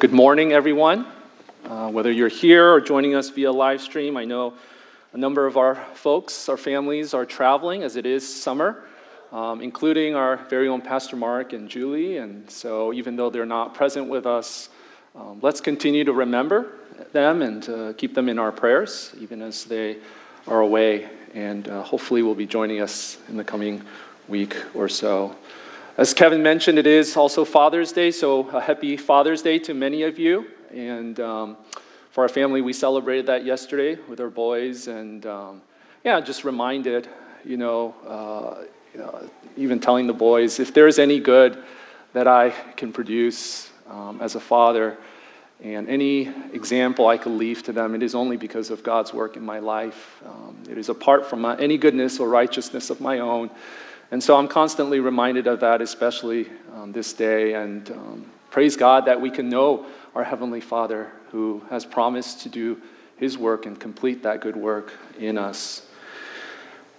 Good morning, everyone. Uh, whether you're here or joining us via live stream, I know a number of our folks, our families, are traveling as it is summer, um, including our very own Pastor Mark and Julie. And so, even though they're not present with us, um, let's continue to remember them and uh, keep them in our prayers, even as they are away. And uh, hopefully, will be joining us in the coming week or so. As Kevin mentioned, it is also Father's Day, so a happy Father's Day to many of you. And um, for our family, we celebrated that yesterday with our boys, and um, yeah, just reminded, you know, uh, you know, even telling the boys, if there's any good that I can produce um, as a father, and any example I could leave to them, it is only because of God's work in my life. Um, it is apart from uh, any goodness or righteousness of my own. And so I'm constantly reminded of that, especially um, this day. And um, praise God that we can know our Heavenly Father who has promised to do His work and complete that good work in us.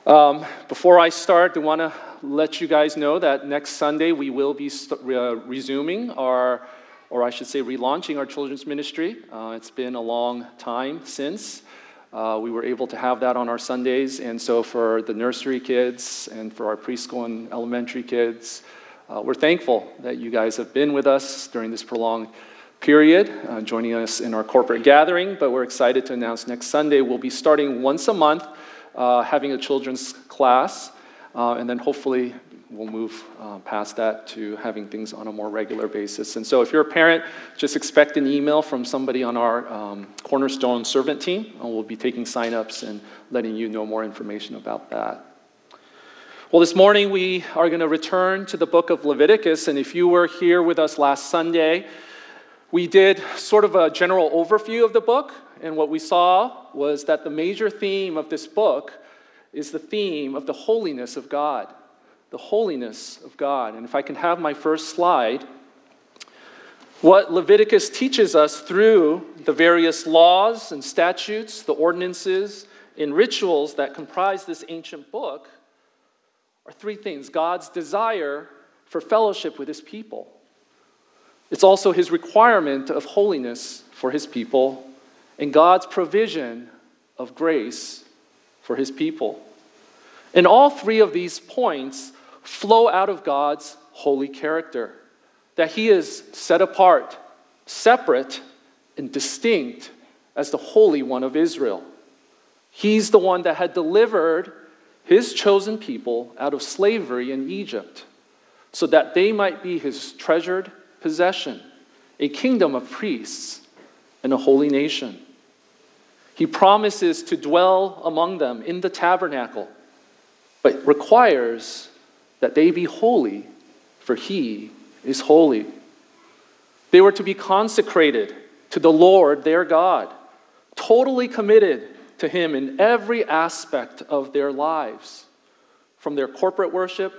Um, before I start, I want to let you guys know that next Sunday we will be st- uh, resuming our, or I should say, relaunching our children's ministry. Uh, it's been a long time since. Uh, we were able to have that on our Sundays. And so, for the nursery kids and for our preschool and elementary kids, uh, we're thankful that you guys have been with us during this prolonged period, uh, joining us in our corporate gathering. But we're excited to announce next Sunday we'll be starting once a month uh, having a children's class. Uh, and then hopefully we'll move uh, past that to having things on a more regular basis. And so, if you're a parent, just expect an email from somebody on our um, Cornerstone servant team, and we'll be taking signups and letting you know more information about that. Well, this morning we are going to return to the book of Leviticus, and if you were here with us last Sunday, we did sort of a general overview of the book, and what we saw was that the major theme of this book is the theme of the holiness of God the holiness of God. And if I can have my first slide, what Leviticus teaches us through the various laws and statutes, the ordinances, and rituals that comprise this ancient book are three things God's desire for fellowship with his people. It's also his requirement of holiness for his people and God's provision of grace for his people. And all three of these points flow out of God's holy character, that He is set apart, separate, and distinct as the Holy One of Israel. He's the one that had delivered His chosen people out of slavery in Egypt so that they might be His treasured possession, a kingdom of priests and a holy nation. He promises to dwell among them in the tabernacle, but requires that they be holy, for he is holy. They were to be consecrated to the Lord their God, totally committed to him in every aspect of their lives, from their corporate worship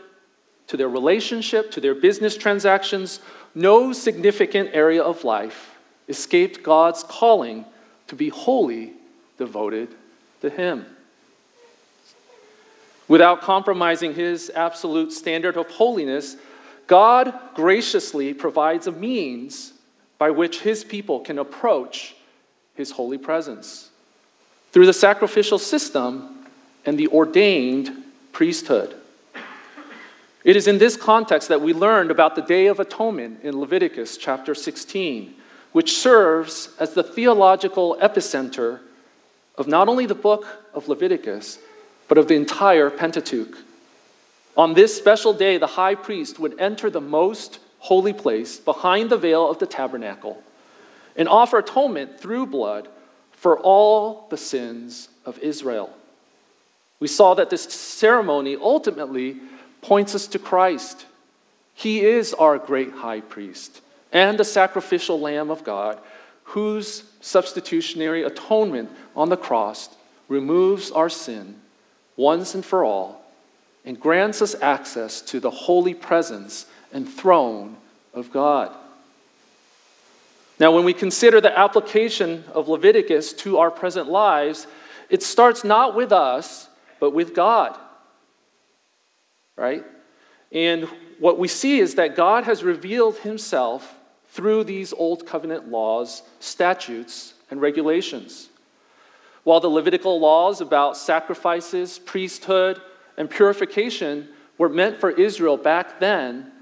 to their relationship to their business transactions. No significant area of life escaped God's calling to be wholly devoted to him without compromising his absolute standard of holiness, God graciously provides a means by which his people can approach his holy presence through the sacrificial system and the ordained priesthood. It is in this context that we learned about the Day of Atonement in Leviticus chapter 16, which serves as the theological epicenter of not only the book of Leviticus, but of the entire Pentateuch. On this special day, the high priest would enter the most holy place behind the veil of the tabernacle and offer atonement through blood for all the sins of Israel. We saw that this ceremony ultimately points us to Christ. He is our great high priest and the sacrificial Lamb of God, whose substitutionary atonement on the cross removes our sin once and for all and grants us access to the holy presence and throne of God. Now, when we consider the application of Leviticus to our present lives, it starts not with us, but with God. Right? And what we see is that God has revealed himself through these Old Covenant laws, statutes, and regulations. While the Levitical laws about sacrifices, priesthood, and purification were meant for Israel back then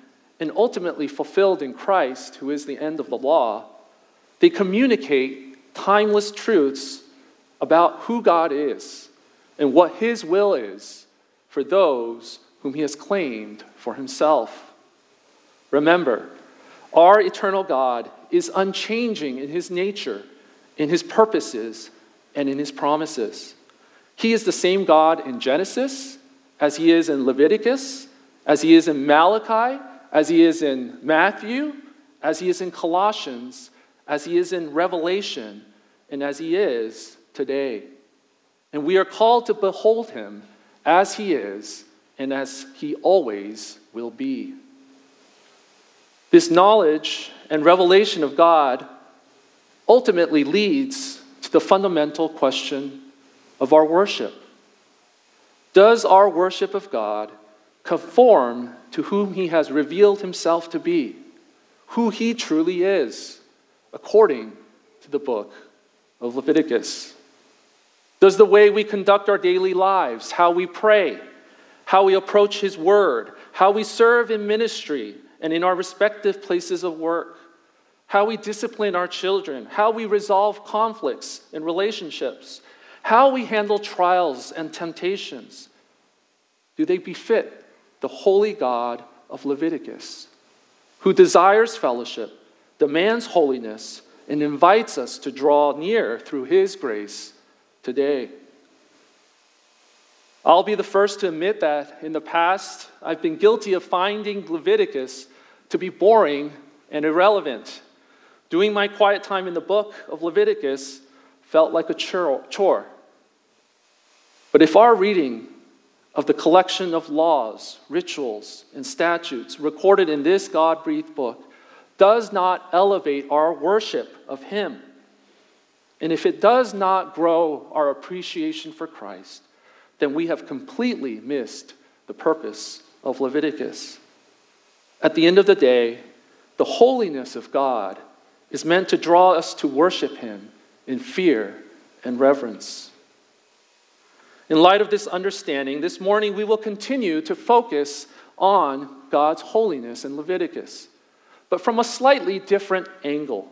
and ultimately fulfilled in Christ, who is the end of the law, they communicate timeless truths about who God is and what His will is for those whom He has claimed for Himself. Remember, our eternal God is unchanging in His nature, in His purposes, and in His promises. He is the same God in Genesis as He is in Leviticus, as He is in Malachi, as He is in Matthew, as He is in Colossians, as He is in Revelation, and as He is today. And we are called to behold Him as He is and as He always will be. This knowledge and revelation of God ultimately leads to the fundamental question of our worship. Does our worship of God conform to whom He has revealed Himself to be, who He truly is, according to the book of Leviticus? Does the way we conduct our daily lives, how we pray, how we approach His Word, how we serve in ministry and in our respective places of work, how we discipline our children, how we resolve conflicts in relationships, how we handle trials and temptations, do they befit the holy God of Leviticus, who desires fellowship, demands holiness, and invites us to draw near through His grace today? I'll be the first to admit that in the past, I've been guilty of finding Leviticus to be boring and irrelevant. Doing my quiet time in the book of Leviticus felt like a chore. But if our reading of the collection of laws, rituals, and statutes recorded in this God breathed book does not elevate our worship of Him, and if it does not grow our appreciation for Christ, then we have completely missed the purpose of Leviticus. At the end of the day, the holiness of God is meant to draw us to worship Him in fear and reverence. In light of this understanding, this morning we will continue to focus on God's holiness in Leviticus, but from a slightly different angle.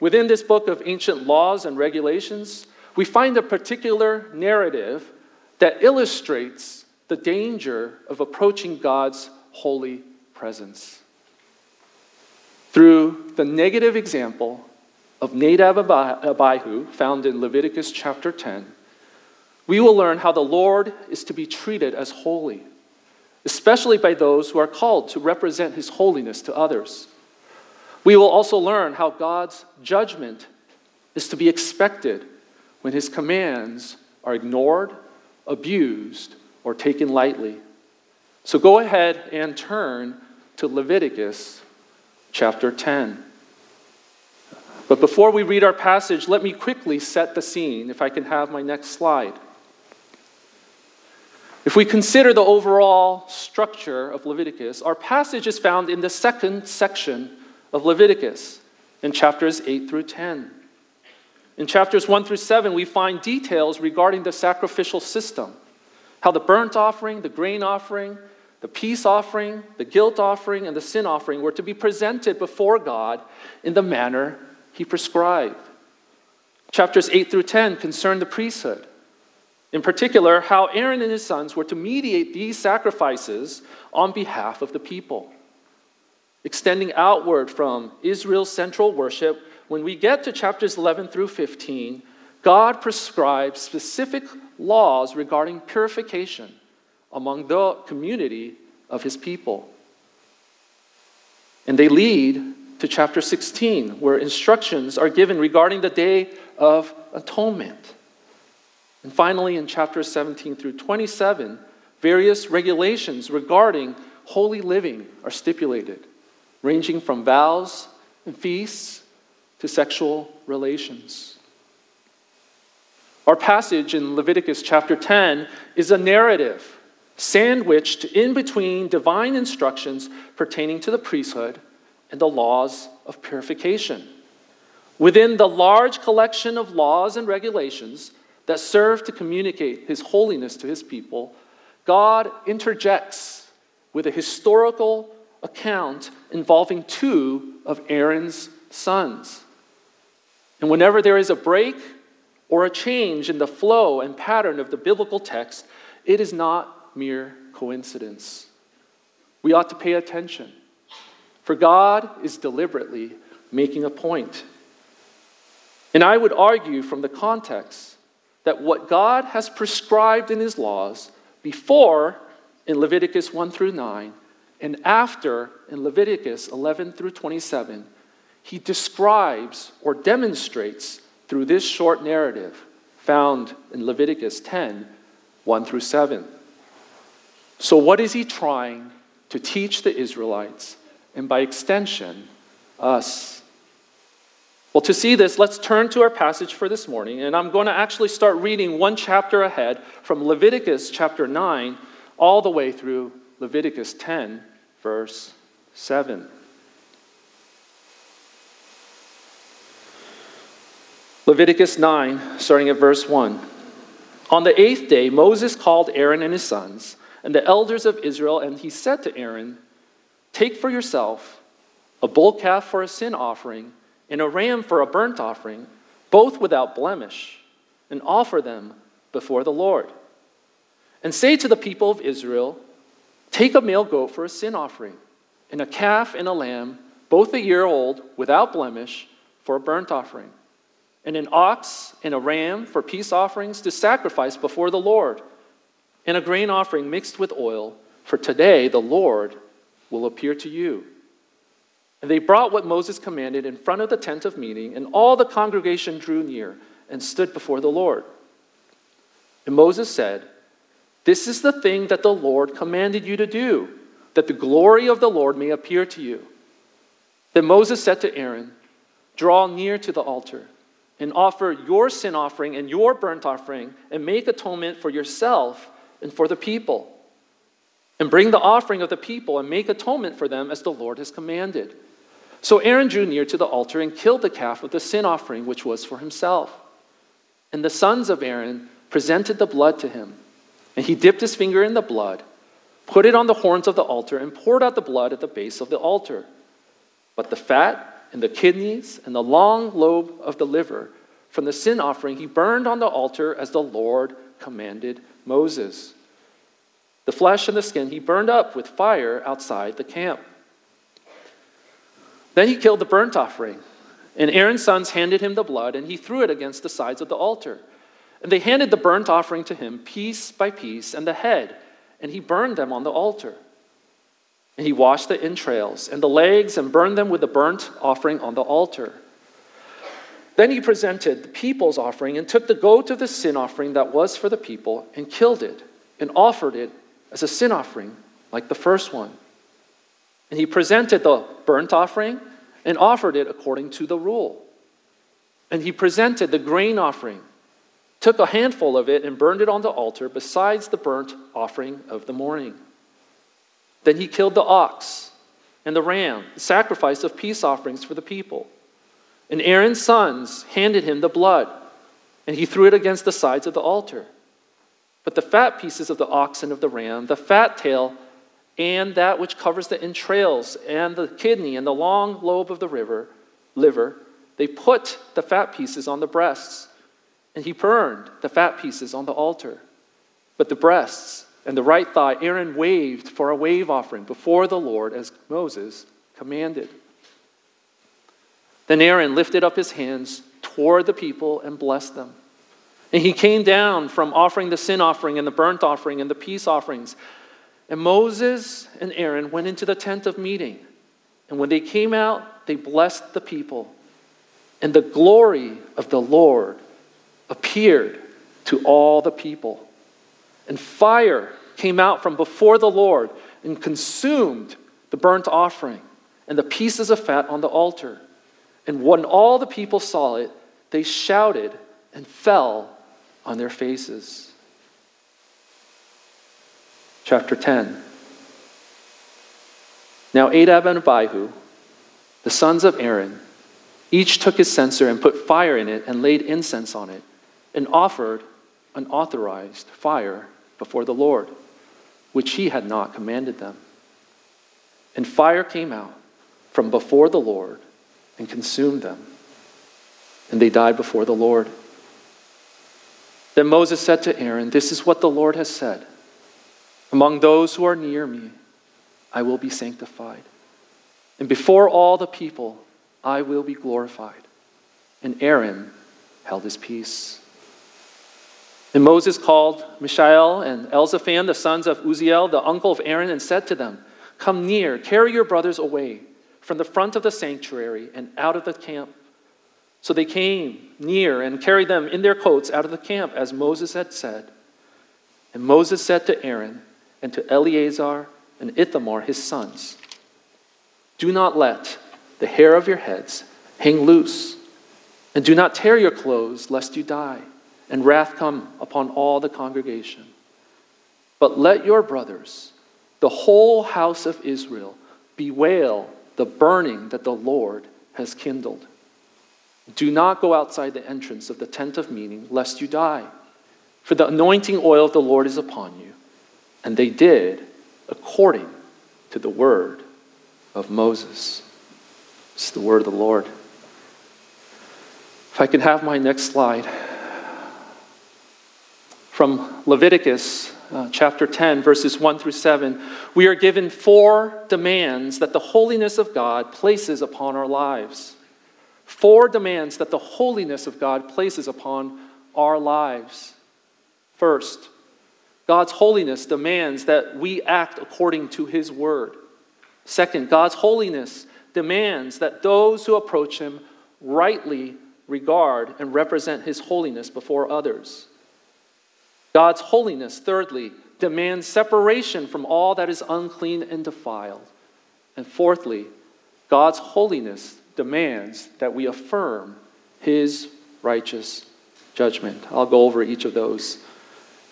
Within this book of ancient laws and regulations, we find a particular narrative that illustrates the danger of approaching God's holy presence. Through the negative example of Nadab and Abihu, found in Leviticus chapter 10, we will learn how the Lord is to be treated as holy, especially by those who are called to represent his holiness to others. We will also learn how God's judgment is to be expected when his commands are ignored, abused, or taken lightly. So go ahead and turn to Leviticus chapter 10. But before we read our passage, let me quickly set the scene, if I can have my next slide. If we consider the overall structure of Leviticus, our passage is found in the second section of Leviticus, in chapters 8 through 10. In chapters 1 through 7, we find details regarding the sacrificial system how the burnt offering, the grain offering, the peace offering, the guilt offering, and the sin offering were to be presented before God in the manner He prescribed. Chapters 8 through 10 concern the priesthood. In particular, how Aaron and his sons were to mediate these sacrifices on behalf of the people. Extending outward from Israel's central worship, when we get to chapters 11 through 15, God prescribes specific laws regarding purification among the community of his people. And they lead to chapter 16, where instructions are given regarding the Day of Atonement. And finally, in chapters 17 through 27, various regulations regarding holy living are stipulated, ranging from vows and feasts to sexual relations. Our passage in Leviticus chapter 10 is a narrative sandwiched in between divine instructions pertaining to the priesthood and the laws of purification. Within the large collection of laws and regulations that serve to communicate his holiness to his people, God interjects with a historical account involving two of Aaron's sons. And whenever there is a break or a change in the flow and pattern of the biblical text, it is not mere coincidence. We ought to pay attention, for God is deliberately making a point. And I would argue from the context that what God has prescribed in his laws before in Leviticus 1 through 9 and after in Leviticus 11 through 27, he describes or demonstrates through this short narrative found in Leviticus 10 1 through 7. So, what is he trying to teach the Israelites and by extension, us? Well, to see this, let's turn to our passage for this morning. And I'm going to actually start reading one chapter ahead from Leviticus chapter 9 all the way through Leviticus 10, verse 7. Leviticus 9, starting at verse 1. On the eighth day, Moses called Aaron and his sons and the elders of Israel, and he said to Aaron, Take for yourself a bull calf for a sin offering and a ram for a burnt offering, both without blemish, and offer them before the Lord. And say to the people of Israel, Take a male goat for a sin offering, and a calf and a lamb, both a year old, without blemish, for a burnt offering, and an ox and a ram for peace offerings to sacrifice before the Lord, and a grain offering mixed with oil, for today the Lord will appear to you. And they brought what Moses commanded in front of the tent of meeting, and all the congregation drew near and stood before the Lord. And Moses said, This is the thing that the Lord commanded you to do, that the glory of the Lord may appear to you. Then Moses said to Aaron, Draw near to the altar and offer your sin offering and your burnt offering, and make atonement for yourself and for the people. And bring the offering of the people and make atonement for them as the Lord has commanded. So Aaron drew near to the altar and killed the calf with the sin offering, which was for himself. And the sons of Aaron presented the blood to him. And he dipped his finger in the blood, put it on the horns of the altar, and poured out the blood at the base of the altar. But the fat and the kidneys and the long lobe of the liver from the sin offering he burned on the altar as the Lord commanded Moses. The flesh and the skin he burned up with fire outside the camp. Then he killed the burnt offering. And Aaron's sons handed him the blood, and he threw it against the sides of the altar. And they handed the burnt offering to him piece by piece, and the head, and he burned them on the altar. And he washed the entrails and the legs and burned them with the burnt offering on the altar. Then he presented the people's offering and took the goat of the sin offering that was for the people and killed it and offered it as a sin offering like the first one. And he presented the burnt offering and offered it according to the rule. And he presented the grain offering, took a handful of it, and burned it on the altar besides the burnt offering of the morning. Then he killed the ox and the ram, the sacrifice of peace offerings for the people. And Aaron's sons handed him the blood, and he threw it against the sides of the altar. But the fat pieces of the ox and of the ram, the fat tail, and that which covers the entrails and the kidney and the long lobe of the river, liver, they put the fat pieces on the breasts, and he burned the fat pieces on the altar. But the breasts and the right thigh Aaron waved for a wave offering before the Lord as Moses commanded. Then Aaron lifted up his hands toward the people and blessed them. And he came down from offering the sin offering and the burnt offering and the peace offerings and Moses and Aaron went into the tent of meeting. And when they came out, they blessed the people. And the glory of the Lord appeared to all the people. And fire came out from before the Lord and consumed the burnt offering and the pieces of fat on the altar. And when all the people saw it, they shouted and fell on their faces chapter 10. Now, Nadab and Abihu the sons of Aaron each took his censer and put fire in it and laid incense on it and offered an authorized fire before the Lord, which he had not commanded them. And fire came out from before the Lord and consumed them, and they died before the Lord. Then Moses said to Aaron, This is what the Lord has said Among those who are near me, I will be sanctified. And before all the people, I will be glorified. And Aaron held his peace. And Moses called Mishael and Elzaphan, the sons of Uzziel, the uncle of Aaron, and said to them, Come near, carry your brothers away from the front of the sanctuary and out of the camp. So they came near and carried them in their coats out of the camp, as Moses had said. And Moses said to Aaron and to Eleazar and Ithamar, his sons, Do not let the hair of your heads hang loose, and do not tear your clothes, lest you die, and wrath come upon all the congregation. But let your brothers, the whole house of Israel, bewail the burning that the Lord has kindled. Do not go outside the entrance of the tent of meeting, lest you die. For the anointing oil of the Lord is upon you. And they did according to the word of Moses. It's the word of the Lord. If I could have my next slide. From Leviticus uh, chapter 10, verses 1 through 7, we are given four demands that the holiness of God places upon our lives. Four demands that the holiness of God places upon our lives. First, God's holiness demands that we act according to His word. Second, God's holiness demands that those who approach him rightly regard and represent his holiness before others. God's holiness, thirdly, demands separation from all that is unclean and defiled. And fourthly, God's holiness demands that we affirm his righteous judgment. I'll go over each of those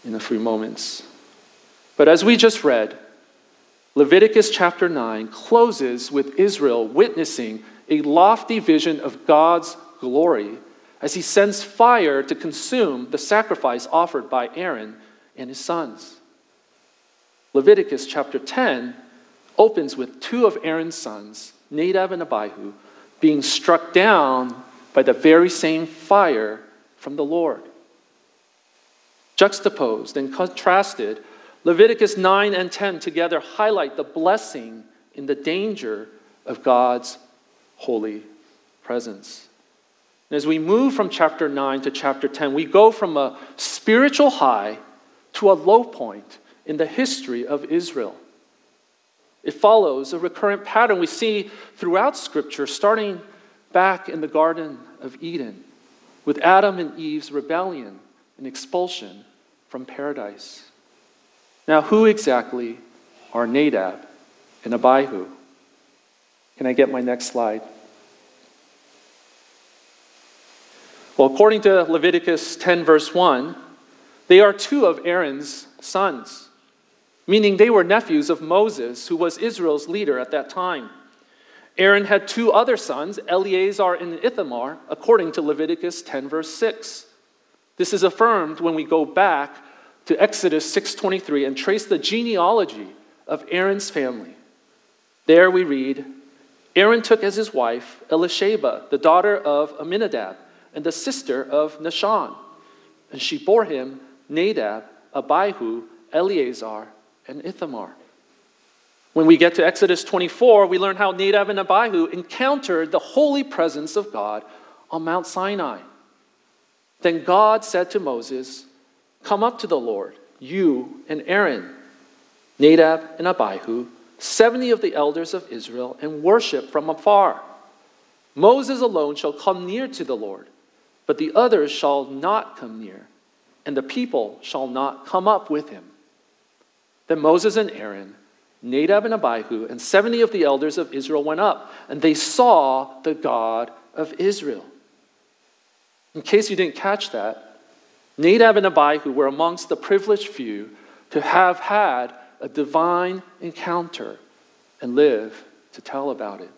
in a few moments. But as we just read, Leviticus chapter 9 closes with Israel witnessing a lofty vision of God's glory as he sends fire to consume the sacrifice offered by Aaron and his sons. Leviticus chapter 10 opens with two of Aaron's sons, Nadab and Abihu, being struck down by the very same fire from the Lord. Juxtaposed and contrasted Leviticus 9 and 10 together highlight the blessing in the danger of God's holy presence. And as we move from chapter 9 to chapter 10, we go from a spiritual high to a low point in the history of Israel. It follows a recurrent pattern we see throughout Scripture, starting back in the Garden of Eden with Adam and Eve's rebellion and expulsion from paradise. Now, who exactly are Nadab and Abihu? Can I get my next slide? Well, according to Leviticus 10, verse 1, they are two of Aaron's sons, meaning they were nephews of Moses, who was Israel's leader at that time. Aaron had two other sons, Eleazar and Ithamar, according to Leviticus 10, verse 6. This is affirmed when we go back to Exodus 6:23 and trace the genealogy of Aaron's family. There we read, Aaron took as his wife Elisheba, the daughter of Amminadab, and the sister of Nahshon, and she bore him Nadab, Abihu, Eleazar, and Ithamar. When we get to Exodus 24, we learn how Nadab and Abihu encountered the holy presence of God on Mount Sinai. Then God said to Moses, Come up to the Lord, you and Aaron, Nadab and Abihu, 70 of the elders of Israel, and worship from afar. Moses alone shall come near to the Lord, but the others shall not come near, and the people shall not come up with him. Then Moses and Aaron, Nadab and Abihu, and 70 of the elders of Israel went up, and they saw the God of Israel. In case you didn't catch that, Nadab and Abihu were amongst the privileged few to have had a divine encounter and live to tell about it.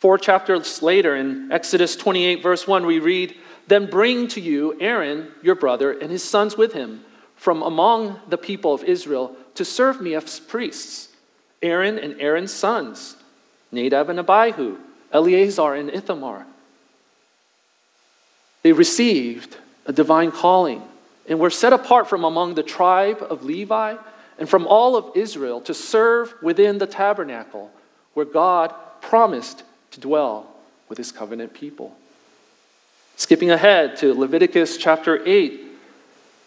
Four chapters later, in Exodus 28, verse 1, we read, Then bring to you Aaron, your brother, and his sons with him from among the people of Israel to serve me as priests. Aaron and Aaron's sons, Nadab and Abihu, Eleazar and Ithamar. They received a divine calling and were set apart from among the tribe of Levi and from all of Israel to serve within the tabernacle where God promised to dwell with his covenant people. Skipping ahead to Leviticus chapter 8,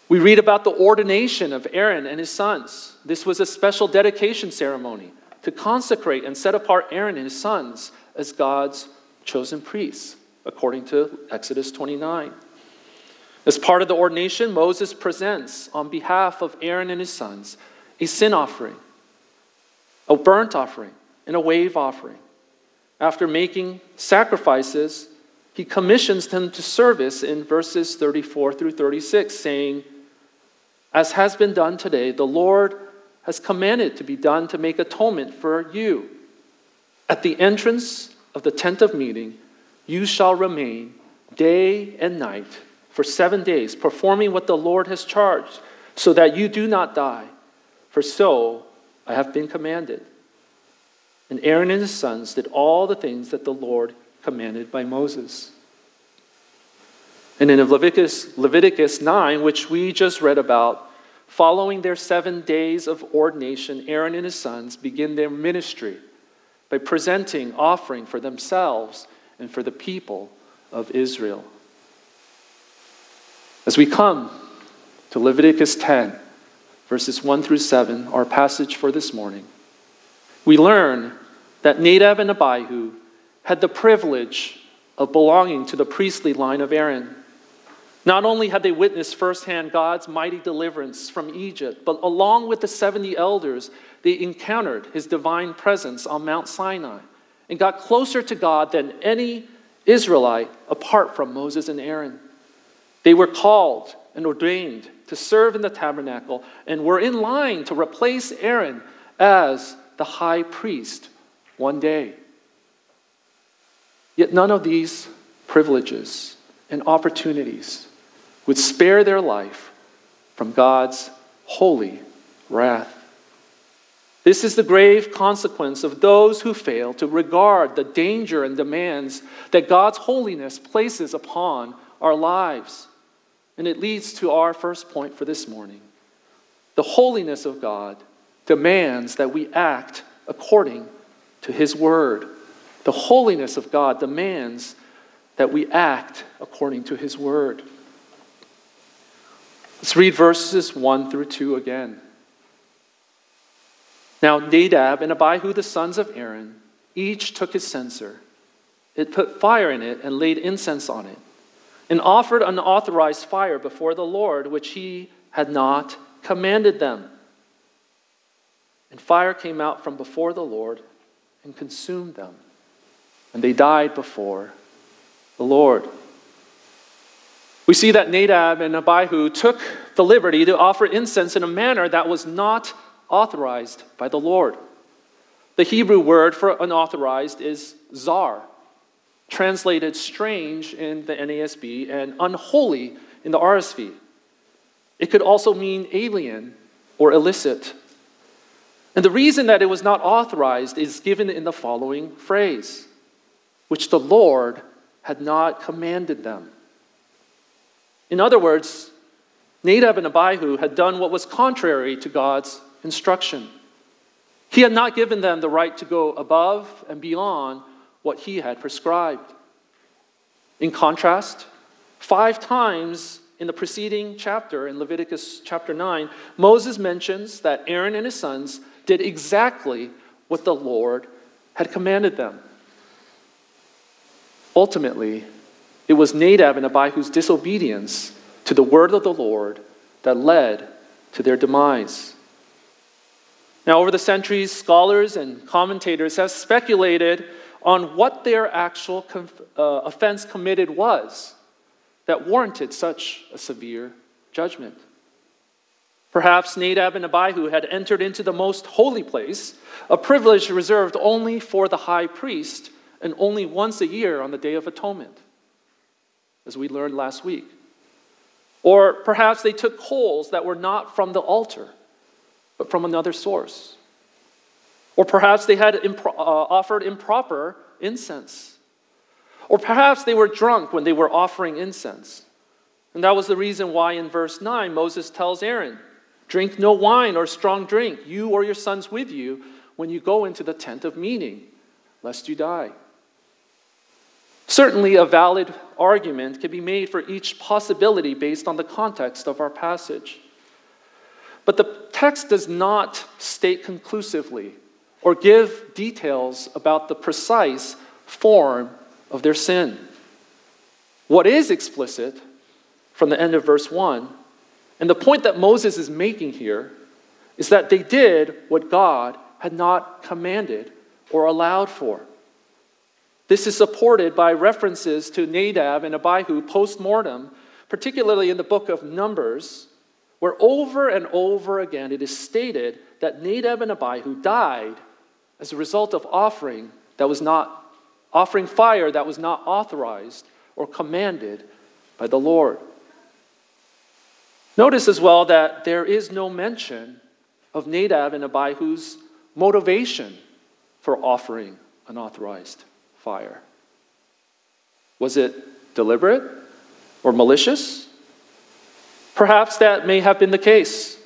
we read about the ordination of Aaron and his sons. This was a special dedication ceremony to consecrate and set apart Aaron and his sons as God's chosen priests, according to Exodus 29. As part of the ordination, Moses presents on behalf of Aaron and his sons a sin offering, a burnt offering, and a wave offering. After making sacrifices, he commissions them to service in verses 34 through 36, saying, As has been done today, the Lord has commanded to be done to make atonement for you. At the entrance of the tent of meeting, you shall remain day and night for seven days, performing what the Lord has charged, so that you do not die. For so I have been commanded. And Aaron and his sons did all the things that the Lord commanded by Moses. And in Leviticus, Leviticus 9, which we just read about, following their seven days of ordination, Aaron and his sons begin their ministry by presenting offering for themselves and for the people of Israel. As we come to Leviticus 10, verses 1 through 7, our passage for this morning, we learn that Nadab and Abihu had the privilege of belonging to the priestly line of Aaron. Not only had they witnessed firsthand God's mighty deliverance from Egypt, but along with the 70 elders, they encountered his divine presence on Mount Sinai and got closer to God than any Israelite apart from Moses and Aaron. They were called and ordained to serve in the tabernacle and were in line to replace Aaron as the high priest one day. Yet none of these privileges and opportunities would spare their life from God's holy wrath. This is the grave consequence of those who fail to regard the danger and demands that God's holiness places upon our lives. And it leads to our first point for this morning. The holiness of God demands that we act according to His Word. The holiness of God demands that we act according to His Word. Let's read verses 1 through 2 again. Now, Nadab and Abihu, the sons of Aaron, each took his censer. It put fire in it and laid incense on it and offered unauthorized fire before the Lord, which he had not commanded them. And fire came out from before the Lord and consumed them, and they died before the Lord. We see that Nadab and Abihu took the liberty to offer incense in a manner that was not authorized by the Lord. The Hebrew word for unauthorized is zar, translated strange in the NASB and unholy in the RSV. It could also mean alien or illicit. And the reason that it was not authorized is given in the following phrase, which the Lord had not commanded them. In other words, Nadab and Abihu had done what was contrary to God's instruction. He had not given them the right to go above and beyond what he had prescribed. In contrast, five times in the preceding chapter, in Leviticus chapter 9, Moses mentions that Aaron and his sons did exactly what the Lord had commanded them. Ultimately, it was Nadab and Abihu's disobedience to the word of the Lord that led to their demise. Now, over the centuries, scholars and commentators have speculated on what their actual uh, offense committed was that warranted such a severe judgment. Perhaps Nadab and Abihu had entered into the most holy place, a privilege reserved only for the high priest and only once a year on the Day of Atonement, as we learned last week. Or perhaps they took coals that were not from the altar, but from another source. Or perhaps they had impro- uh, offered improper incense. Or perhaps they were drunk when they were offering incense. And that was the reason why in verse 9 Moses tells Aaron, Drink no wine or strong drink, you or your sons with you, when you go into the tent of meeting, lest you die. Certainly, a valid argument can be made for each possibility based on the context of our passage. But the text does not state conclusively or give details about the precise form of their sin. What is explicit from the end of verse 1, and the point that Moses is making here, is that they did what God had not commanded or allowed for. This is supported by references to Nadab and Abihu post mortem, particularly in the book of Numbers, where over and over again it is stated that Nadab and Abihu died as a result of offering that was not offering fire that was not authorized or commanded by the Lord. Notice as well that there is no mention of Nadab and Abihu's motivation for offering unauthorized fire. Was it deliberate or malicious? Perhaps that may have been the case.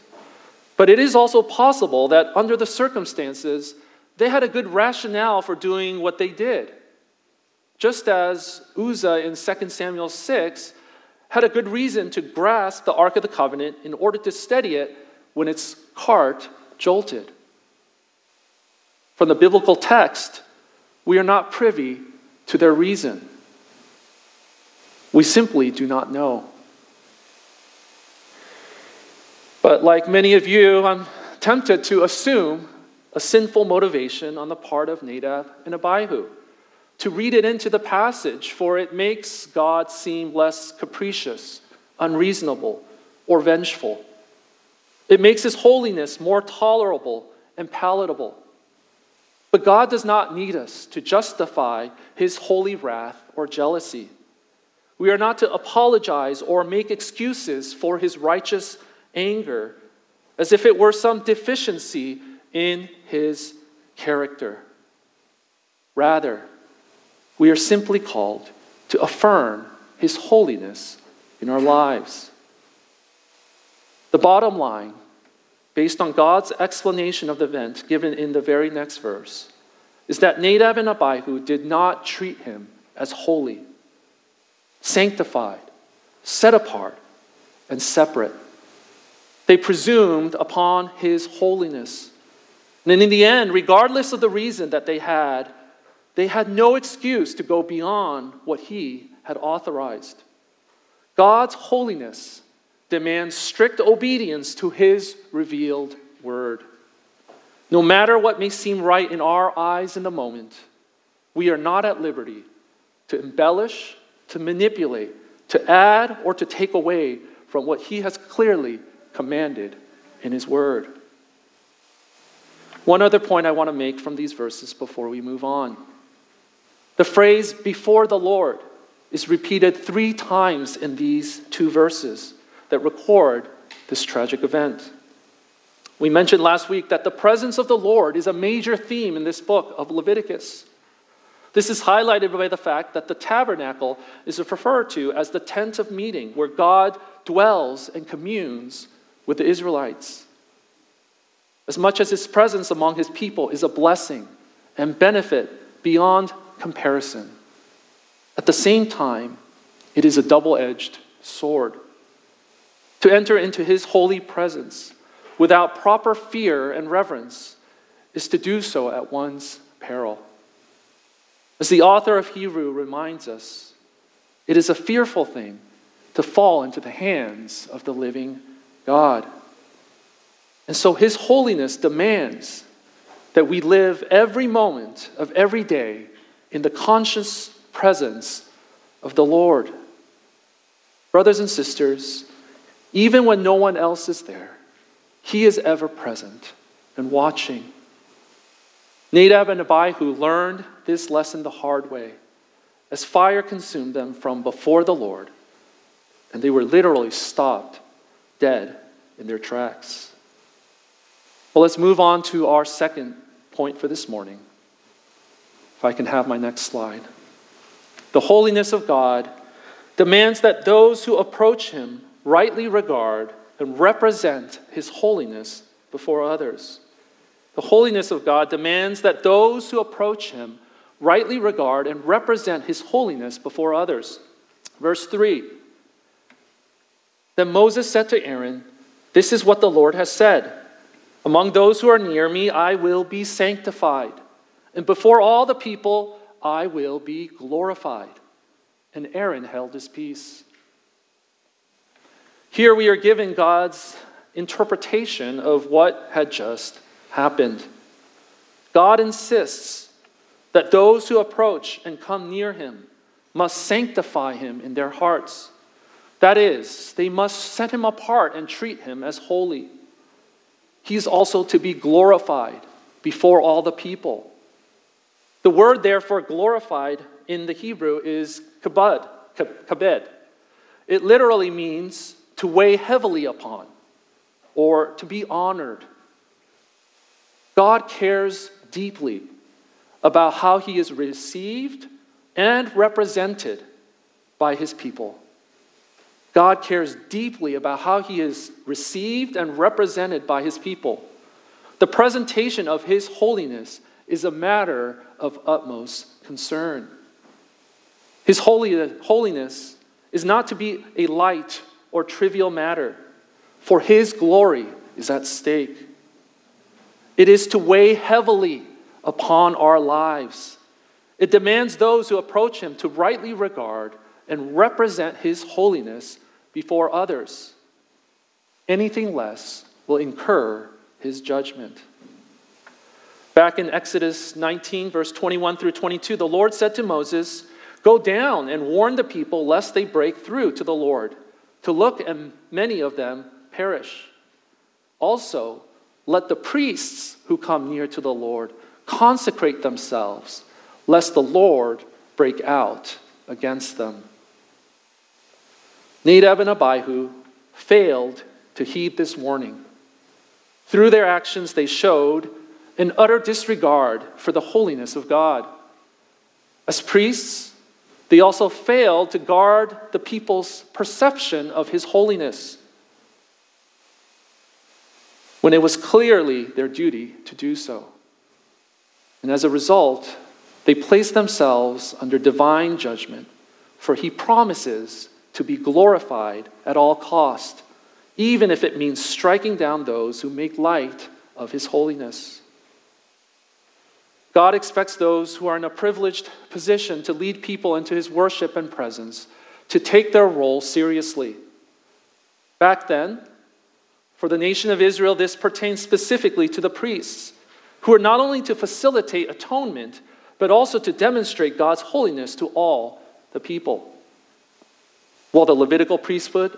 But it is also possible that under the circumstances, they had a good rationale for doing what they did. Just as Uzzah in 2 Samuel 6 had a good reason to grasp the Ark of the Covenant in order to steady it when its cart jolted. From the biblical text, we are not privy to their reason. We simply do not know. But like many of you, I'm tempted to assume a sinful motivation on the part of Nadab and Abihu to read it into the passage, for it makes God seem less capricious, unreasonable, or vengeful. It makes his holiness more tolerable and palatable. But God does not need us to justify his holy wrath or jealousy. We are not to apologize or make excuses for his righteous anger as if it were some deficiency in his character. Rather, we are simply called to affirm His holiness in our lives. The bottom line, based on God's explanation of the event given in the very next verse, is that Nadab and Abihu did not treat him as holy, sanctified, set apart, and separate. They presumed upon his holiness. And in the end, regardless of the reason that they had, they had no excuse to go beyond what he had authorized. God's holiness demands strict obedience to his revealed word. No matter what may seem right in our eyes in the moment, we are not at liberty to embellish, to manipulate, to add, or to take away from what he has clearly commanded in his word. One other point I want to make from these verses before we move on. The phrase before the Lord is repeated three times in these two verses that record this tragic event. We mentioned last week that the presence of the Lord is a major theme in this book of Leviticus. This is highlighted by the fact that the tabernacle is referred to as the tent of meeting, where God dwells and communes with the Israelites. As much as his presence among his people is a blessing and benefit beyond comparison. At the same time, it is a double edged sword. To enter into his holy presence without proper fear and reverence is to do so at one's peril. As the author of Hebrew reminds us, it is a fearful thing to fall into the hands of the living God. And so his holiness demands that we live every moment of every day in the conscious presence of the Lord. Brothers and sisters, even when no one else is there, He is ever present and watching. Nadab and Abihu learned this lesson the hard way as fire consumed them from before the Lord, and they were literally stopped dead in their tracks. Well, let's move on to our second point for this morning. If I can have my next slide. The holiness of God demands that those who approach Him rightly regard and represent His holiness before others. The holiness of God demands that those who approach Him rightly regard and represent His holiness before others. Verse 3 Then Moses said to Aaron, This is what the Lord has said Among those who are near me, I will be sanctified, and before all the people, I will be glorified. And Aaron held his peace. Here we are given God's interpretation of what had just happened. God insists that those who approach and come near him must sanctify him in their hearts. That is, they must set him apart and treat him as holy. He is also to be glorified before all the people. The word, therefore, glorified in the Hebrew is kabad, kabed. It literally means to weigh heavily upon or to be honored. God cares deeply about how he is received and represented by his people. God cares deeply about how he is received and represented by his people. The presentation of his holiness is a matter of utmost concern. His holiness is not to be a light or trivial matter, for his glory is at stake. It is to weigh heavily upon our lives. It demands those who approach him to rightly regard and represent his holiness before others. Anything less will incur his judgment. Back in Exodus 19, verse 21 through 22, the Lord said to Moses, Go down and warn the people lest they break through to the Lord, to look and many of them perish. Also, let the priests who come near to the Lord consecrate themselves, lest the Lord break out against them. Nadab and Abihu failed to heed this warning. Through their actions, they showed an utter disregard for the holiness of God. As priests, they also failed to guard the people's perception of his holiness when it was clearly their duty to do so. And as a result, they placed themselves under divine judgment, for he promises to be glorified at all cost, even if it means striking down those who make light of his holiness. God expects those who are in a privileged position to lead people into his worship and presence to take their role seriously. Back then, for the nation of Israel, this pertains specifically to the priests, who are not only to facilitate atonement, but also to demonstrate God's holiness to all the people. While the Levitical priesthood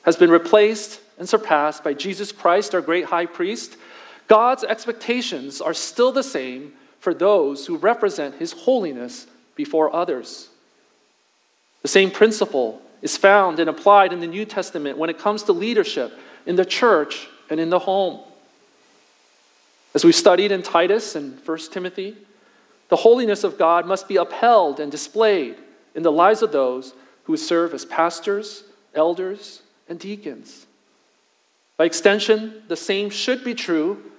has been replaced and surpassed by Jesus Christ, our great high priest, God's expectations are still the same for those who represent his holiness before others. The same principle is found and applied in the New Testament when it comes to leadership in the church and in the home. As we studied in Titus and 1 Timothy, the holiness of God must be upheld and displayed in the lives of those who serve as pastors, elders, and deacons. By extension, the same should be true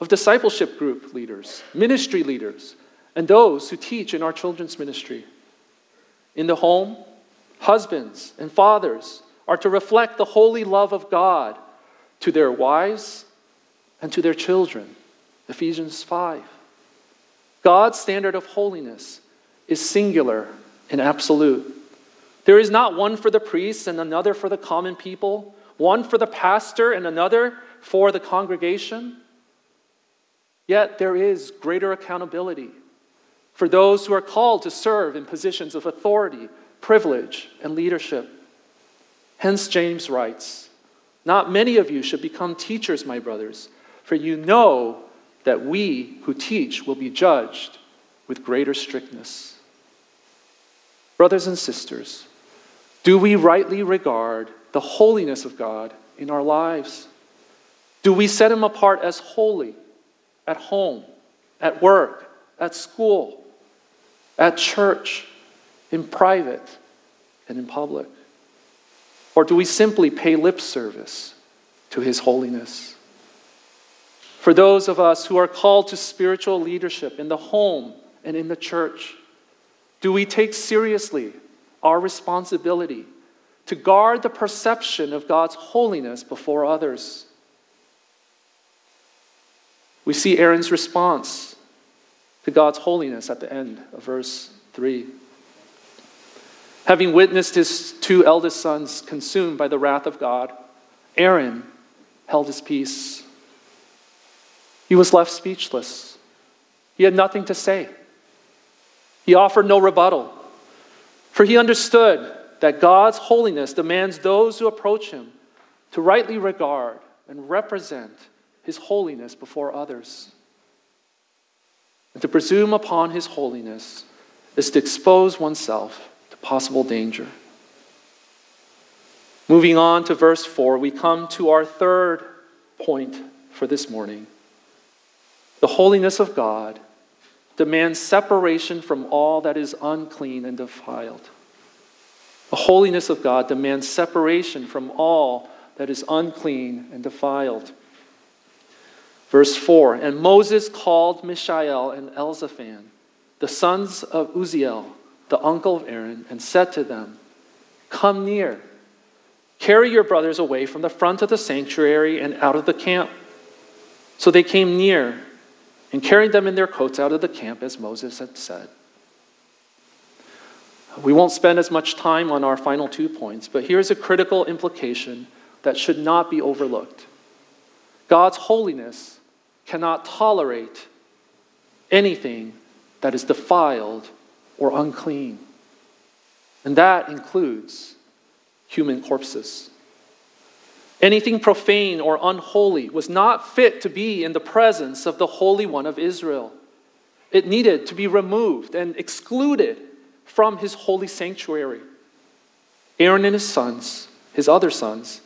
of discipleship group leaders, ministry leaders, and those who teach in our children's ministry. In the home, husbands and fathers are to reflect the holy love of God to their wives and to their children. Ephesians 5. God's standard of holiness is singular and absolute. There is not one for the priests and another for the common people, one for the pastor and another for the congregation. Yet there is greater accountability for those who are called to serve in positions of authority, privilege, and leadership. Hence, James writes Not many of you should become teachers, my brothers, for you know that we who teach will be judged with greater strictness. Brothers and sisters, do we rightly regard the holiness of God in our lives? Do we set Him apart as holy at home, at work, at school, at church, in private, and in public? Or do we simply pay lip service to His holiness? For those of us who are called to spiritual leadership in the home and in the church, do we take seriously our responsibility to guard the perception of God's holiness before others? We see Aaron's response to God's holiness at the end of verse 3. Having witnessed his two eldest sons consumed by the wrath of God, Aaron held his peace. He was left speechless. He had nothing to say. He offered no rebuttal, for he understood that God's holiness demands those who approach him to rightly regard and represent his holiness before others. And to presume upon his holiness is to expose oneself to possible danger. Moving on to verse 4, we come to our third point for this morning. The holiness of God demands separation from all that is unclean and defiled. The holiness of God demands separation from all that is unclean and defiled. Verse 4 And Moses called Mishael and Elzaphan, the sons of Uzziel, the uncle of Aaron, and said to them, Come near, carry your brothers away from the front of the sanctuary and out of the camp. So they came near and carried them in their coats out of the camp as Moses had said. We won't spend as much time on our final two points, but here's a critical implication that should not be overlooked God's holiness cannot tolerate anything that is defiled or unclean. And that includes human corpses. Anything profane or unholy was not fit to be in the presence of the Holy One of Israel. It needed to be removed and excluded from his holy sanctuary. Aaron and his sons, his other sons,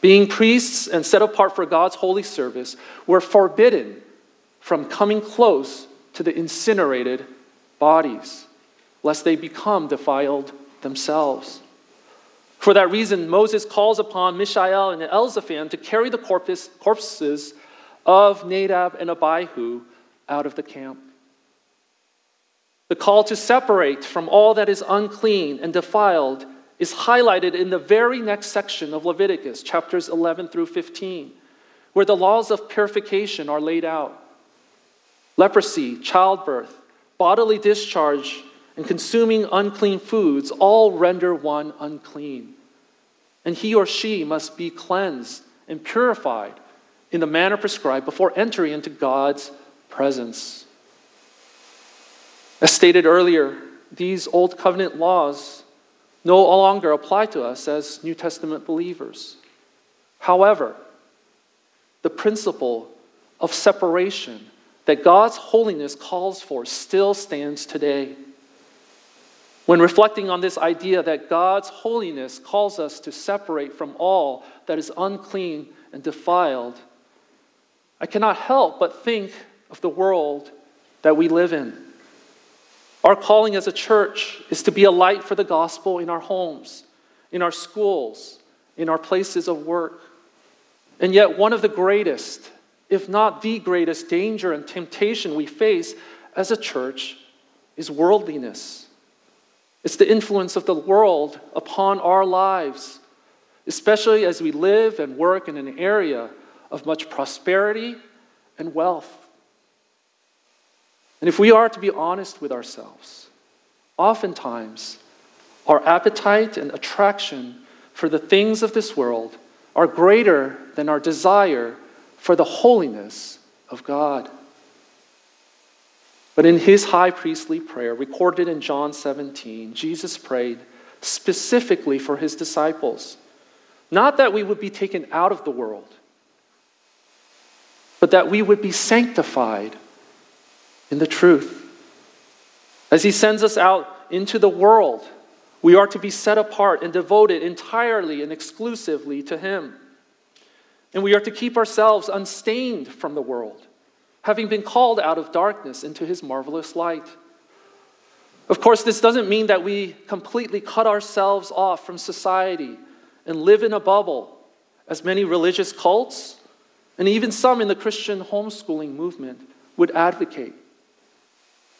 being priests and set apart for God's holy service, were forbidden from coming close to the incinerated bodies, lest they become defiled themselves. For that reason, Moses calls upon Mishael and Elzaphan to carry the corpses of Nadab and Abihu out of the camp. The call to separate from all that is unclean and defiled is highlighted in the very next section of Leviticus, chapters 11 through 15, where the laws of purification are laid out. Leprosy, childbirth, bodily discharge, and consuming unclean foods all render one unclean. And he or she must be cleansed and purified in the manner prescribed before entering into God's presence. As stated earlier, these Old Covenant laws no longer apply to us as New Testament believers. However, the principle of separation that God's holiness calls for still stands today. When reflecting on this idea that God's holiness calls us to separate from all that is unclean and defiled, I cannot help but think of the world that we live in. Our calling as a church is to be a light for the gospel in our homes, in our schools, in our places of work. And yet, one of the greatest, if not the greatest, danger and temptation we face as a church is worldliness. It's the influence of the world upon our lives, especially as we live and work in an area of much prosperity and wealth. And if we are to be honest with ourselves, oftentimes our appetite and attraction for the things of this world are greater than our desire for the holiness of God. But in his high priestly prayer, recorded in John 17, Jesus prayed specifically for his disciples. Not that we would be taken out of the world, but that we would be sanctified in the truth. As He sends us out into the world, we are to be set apart and devoted entirely and exclusively to Him. And we are to keep ourselves unstained from the world, having been called out of darkness into His marvelous light. Of course, this doesn't mean that we completely cut ourselves off from society and live in a bubble, as many religious cults and even some in the Christian homeschooling movement would advocate.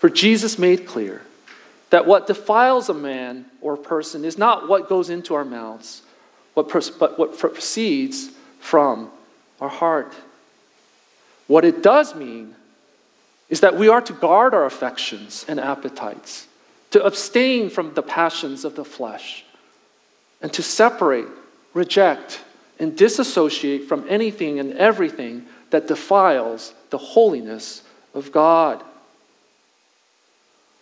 For Jesus made clear that what defiles a man or a person is not what goes into our mouths, but what proceeds from our heart. What it does mean is that we are to guard our affections and appetites, to abstain from the passions of the flesh, and to separate, reject, and disassociate from anything and everything that defiles the holiness of God.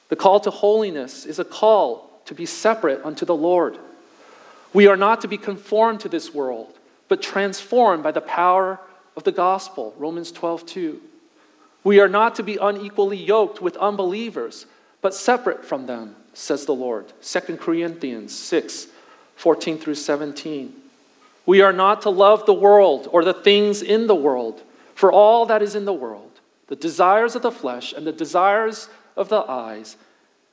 The call to holiness is a call to be separate unto the Lord. We are not to be conformed to this world, but transformed by the power of the gospel. Romans 12, 2. We are not to be unequally yoked with unbelievers, but separate from them, says the Lord. 2 Corinthians 6, 14 through 17. We are not to love the world or the things in the world, for all that is in the world, the desires of the flesh and the desires of the eyes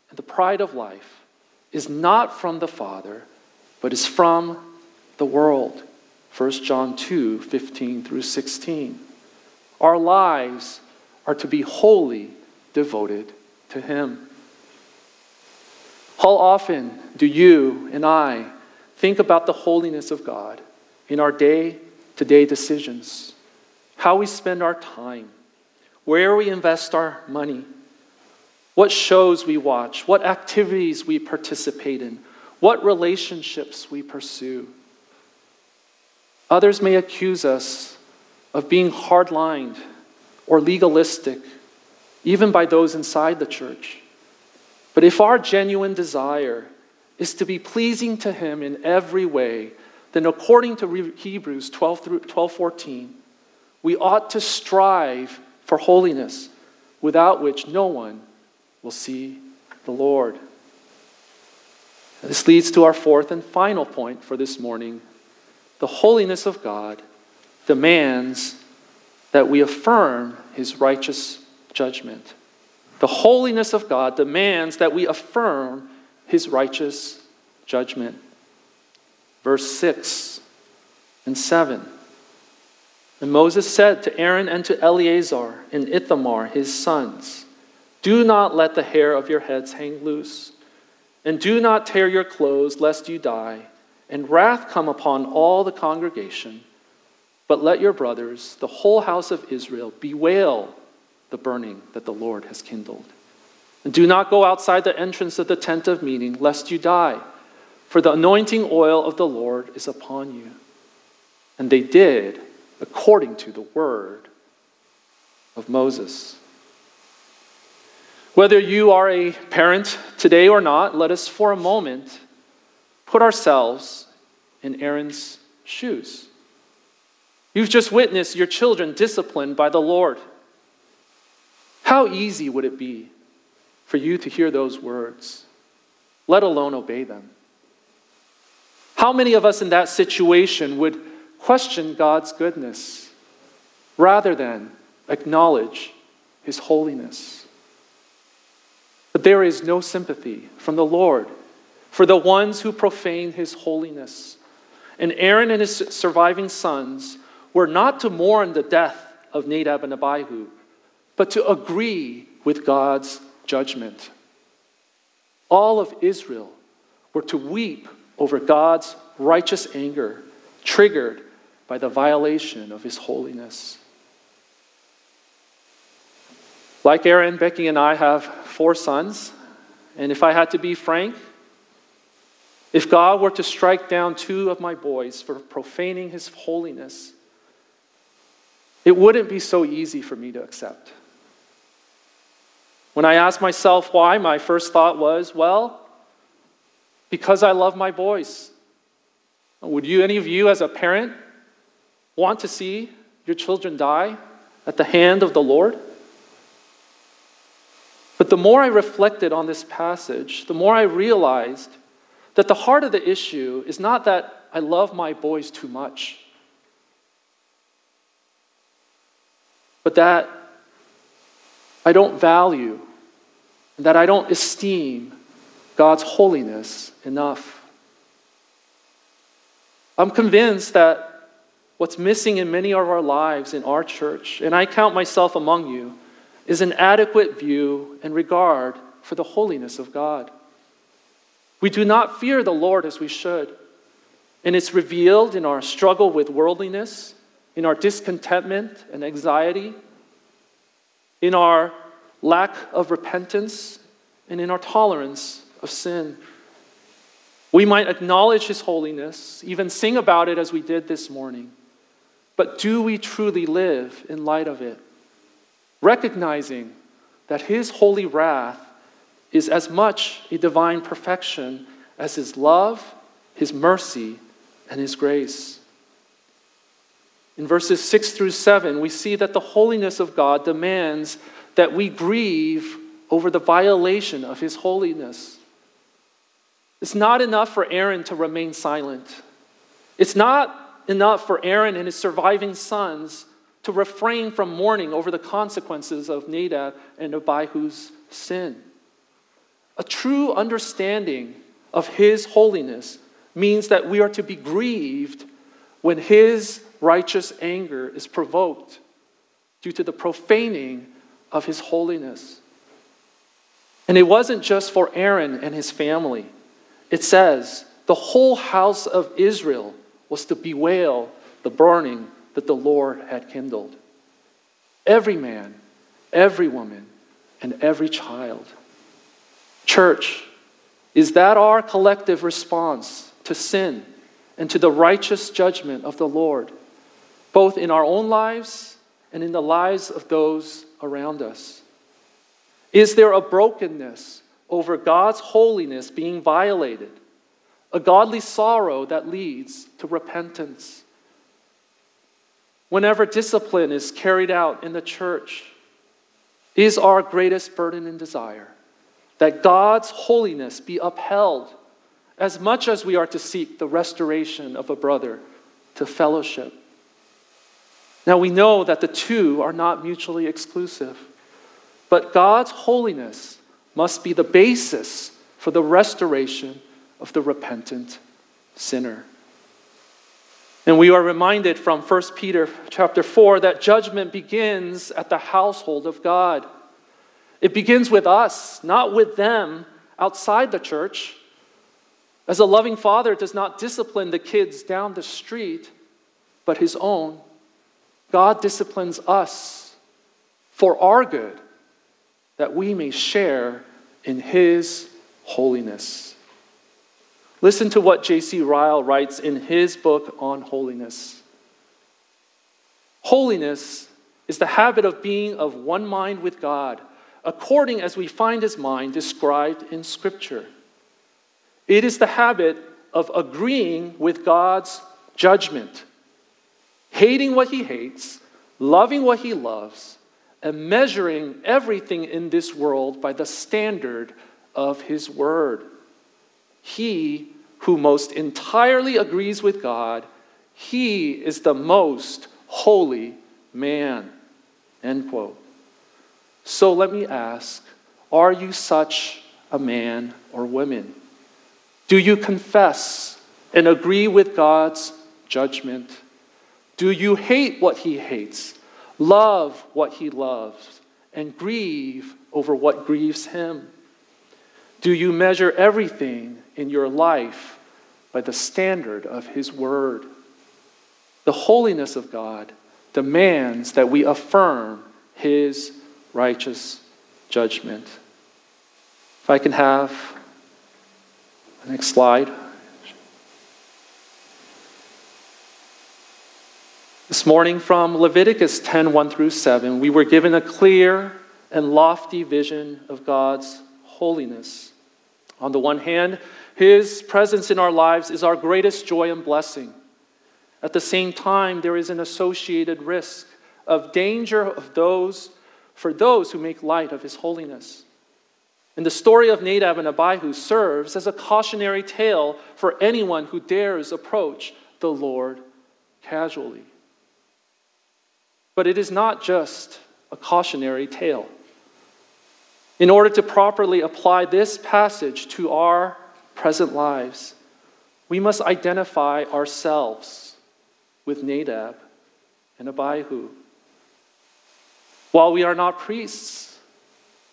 and the pride of life is not from the Father, but is from the world. 1 John 2 15 through 16. Our lives are to be wholly devoted to Him. How often do you and I think about the holiness of God in our day to day decisions? How we spend our time, where we invest our money, what shows we watch, what activities we participate in, what relationships we pursue. Others may accuse us of being hard lined or legalistic, even by those inside the church. But if our genuine desire is to be pleasing to Him in every way, then according to Hebrews 12, through 12 14, we ought to strive for holiness, without which no one will see the Lord. This leads to our fourth and final point for this morning. The holiness of God demands that we affirm his righteous judgment. The holiness of God demands that we affirm his righteous judgment. Verse 6 and 7. And Moses said to Aaron and to Eleazar and Ithamar, his sons, do not let the hair of your heads hang loose, and do not tear your clothes, lest you die, and wrath come upon all the congregation. But let your brothers, the whole house of Israel, bewail the burning that the Lord has kindled. And do not go outside the entrance of the tent of meeting, lest you die, for the anointing oil of the Lord is upon you. And they did according to the word of Moses. Whether you are a parent today or not, let us for a moment put ourselves in Aaron's shoes. You've just witnessed your children disciplined by the Lord. How easy would it be for you to hear those words, let alone obey them? How many of us in that situation would question God's goodness rather than acknowledge his holiness? But there is no sympathy from the Lord for the ones who profane his holiness. And Aaron and his surviving sons were not to mourn the death of Nadab and Abihu, but to agree with God's judgment. All of Israel were to weep over God's righteous anger, triggered by the violation of his holiness. Like Aaron, Becky, and I have four sons. And if I had to be frank, if God were to strike down two of my boys for profaning his holiness, it wouldn't be so easy for me to accept. When I asked myself why, my first thought was, well, because I love my boys. Would you, any of you as a parent, want to see your children die at the hand of the Lord? But the more I reflected on this passage, the more I realized that the heart of the issue is not that I love my boys too much, but that I don't value, that I don't esteem God's holiness enough. I'm convinced that what's missing in many of our lives in our church, and I count myself among you, is an adequate view and regard for the holiness of God. We do not fear the Lord as we should, and it's revealed in our struggle with worldliness, in our discontentment and anxiety, in our lack of repentance, and in our tolerance of sin. We might acknowledge His holiness, even sing about it as we did this morning, but do we truly live in light of it? Recognizing that His holy wrath is as much a divine perfection as His love, His mercy, and His grace. In verses 6 through 7, we see that the holiness of God demands that we grieve over the violation of His holiness. It's not enough for Aaron to remain silent. It's not enough for Aaron and his surviving sons to refrain from mourning over the consequences of Nadab and Abihu's sin. A true understanding of his holiness means that we are to be grieved when his righteous anger is provoked due to the profaning of his holiness. And it wasn't just for Aaron and his family. It says, the whole house of Israel was to bewail the burning that the Lord had kindled. Every man, every woman, and every child. Church, is that our collective response to sin and to the righteous judgment of the Lord, both in our own lives and in the lives of those around us? Is there a brokenness over God's holiness being violated? A godly sorrow that leads to repentance? Whenever discipline is carried out in the church, is our greatest burden and desire that God's holiness be upheld as much as we are to seek the restoration of a brother to fellowship. Now we know that the two are not mutually exclusive, but God's holiness must be the basis for the restoration of the repentant sinner. And we are reminded from 1 Peter chapter 4 that judgment begins at the household of God. It begins with us, not with them outside the church. As a loving father does not discipline the kids down the street, but his own, God disciplines us for our good, that we may share in his holiness. Listen to what J.C. Ryle writes in his book on holiness. Holiness is the habit of being of one mind with God according as we find his mind described in Scripture. It is the habit of agreeing with God's judgment, hating what he hates, loving what he loves, and measuring everything in this world by the standard of his word. He who most entirely agrees with God, he is the most holy man. End quote. So let me ask Are you such a man or woman? Do you confess and agree with God's judgment? Do you hate what he hates, love what he loves, and grieve over what grieves him? Do you measure everything in your life by the standard of his word? The holiness of God demands that we affirm his righteous judgment. If I can have the next slide. This morning from Leviticus 10 1 through 7, we were given a clear and lofty vision of God's holiness. On the one hand, His presence in our lives is our greatest joy and blessing. At the same time, there is an associated risk of danger of those for those who make light of his holiness. And the story of Nadab and Abihu serves as a cautionary tale for anyone who dares approach the Lord casually. But it is not just a cautionary tale. In order to properly apply this passage to our present lives, we must identify ourselves with Nadab and Abihu. While we are not priests,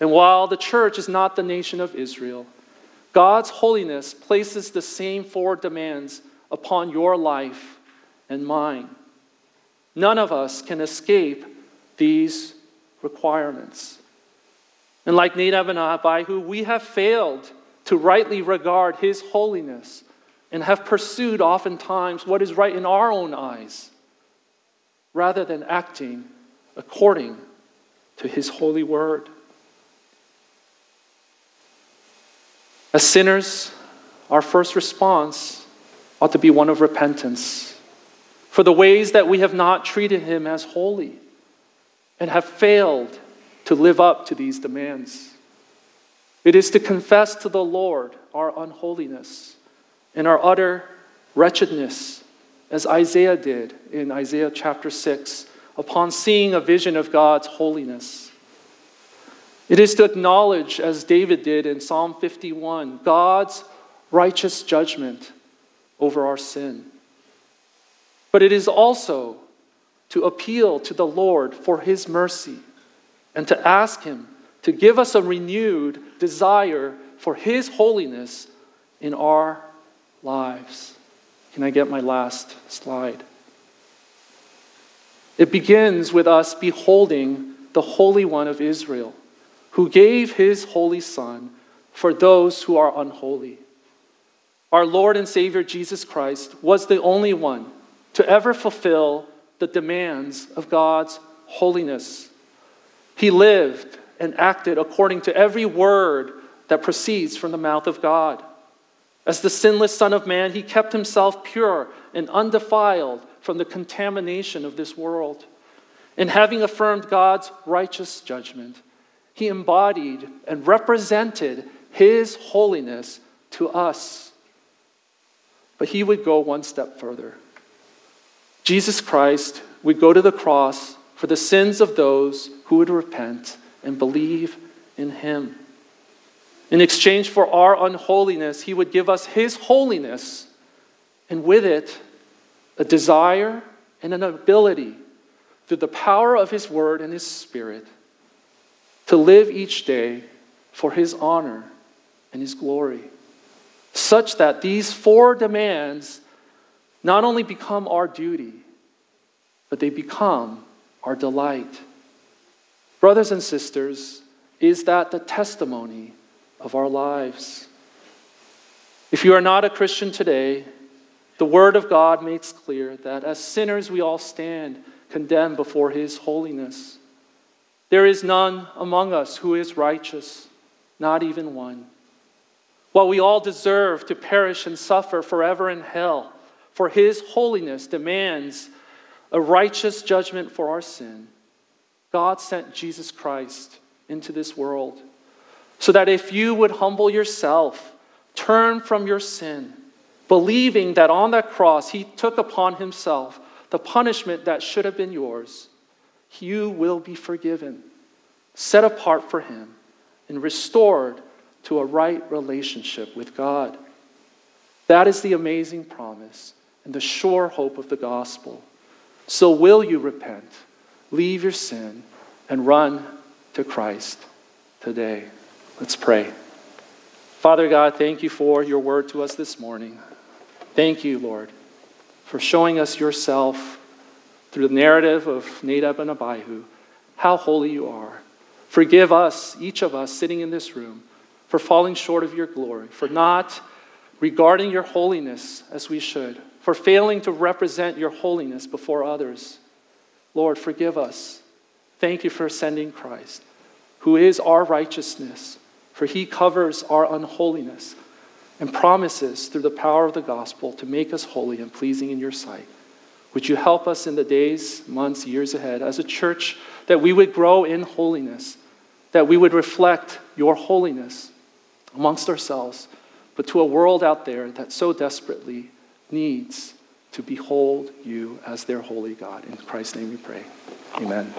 and while the church is not the nation of Israel, God's holiness places the same four demands upon your life and mine. None of us can escape these requirements. And like Nadab and Abihu, we have failed to rightly regard his holiness and have pursued oftentimes what is right in our own eyes rather than acting according to his holy word. As sinners, our first response ought to be one of repentance for the ways that we have not treated him as holy and have failed to live up to these demands. It is to confess to the Lord our unholiness and our utter wretchedness, as Isaiah did in Isaiah chapter 6, upon seeing a vision of God's holiness. It is to acknowledge, as David did in Psalm 51, God's righteous judgment over our sin. But it is also to appeal to the Lord for his mercy and to ask him to give us a renewed desire for his holiness in our lives. Can I get my last slide? It begins with us beholding the Holy One of Israel, who gave his holy Son for those who are unholy. Our Lord and Savior Jesus Christ was the only one to ever fulfill the demands of God's holiness. He lived and acted according to every word that proceeds from the mouth of God. As the sinless Son of Man, he kept himself pure and undefiled from the contamination of this world. And having affirmed God's righteous judgment, he embodied and represented his holiness to us. But he would go one step further. Jesus Christ would go to the cross for the sins of those who would repent and believe in him. In exchange for our unholiness, he would give us his holiness, and with it, a desire and an ability through the power of his word and his spirit to live each day for his honor and his glory, such that these four demands not only become our duty, but they become our delight. Brothers and sisters, is that the testimony of our lives. If you are not a Christian today, the Word of God makes clear that as sinners we all stand condemned before His holiness. There is none among us who is righteous, not even one. While we all deserve to perish and suffer forever in hell, for His holiness demands a righteous judgment for our sin, God sent Jesus Christ into this world so that if you would humble yourself, turn from your sin, believing that on that cross he took upon himself the punishment that should have been yours, you will be forgiven, set apart for him, and restored to a right relationship with God. That is the amazing promise and the sure hope of the gospel. So, will you repent, leave your sin, and run to Christ today? Let's pray. Father God, thank you for your word to us this morning. Thank you, Lord, for showing us yourself through the narrative of Nadab and Abihu, how holy you are. Forgive us, each of us sitting in this room, for falling short of your glory, for not regarding your holiness as we should, for failing to represent your holiness before others. Lord, forgive us. Thank you for sending Christ, who is our righteousness for he covers our unholiness and promises through the power of the gospel to make us holy and pleasing in your sight. Would you help us in the days, months, years ahead as a church that we would grow in holiness, that we would reflect your holiness amongst ourselves, but to a world out there that so desperately needs to behold you as their holy God. In Christ's name we pray. Amen.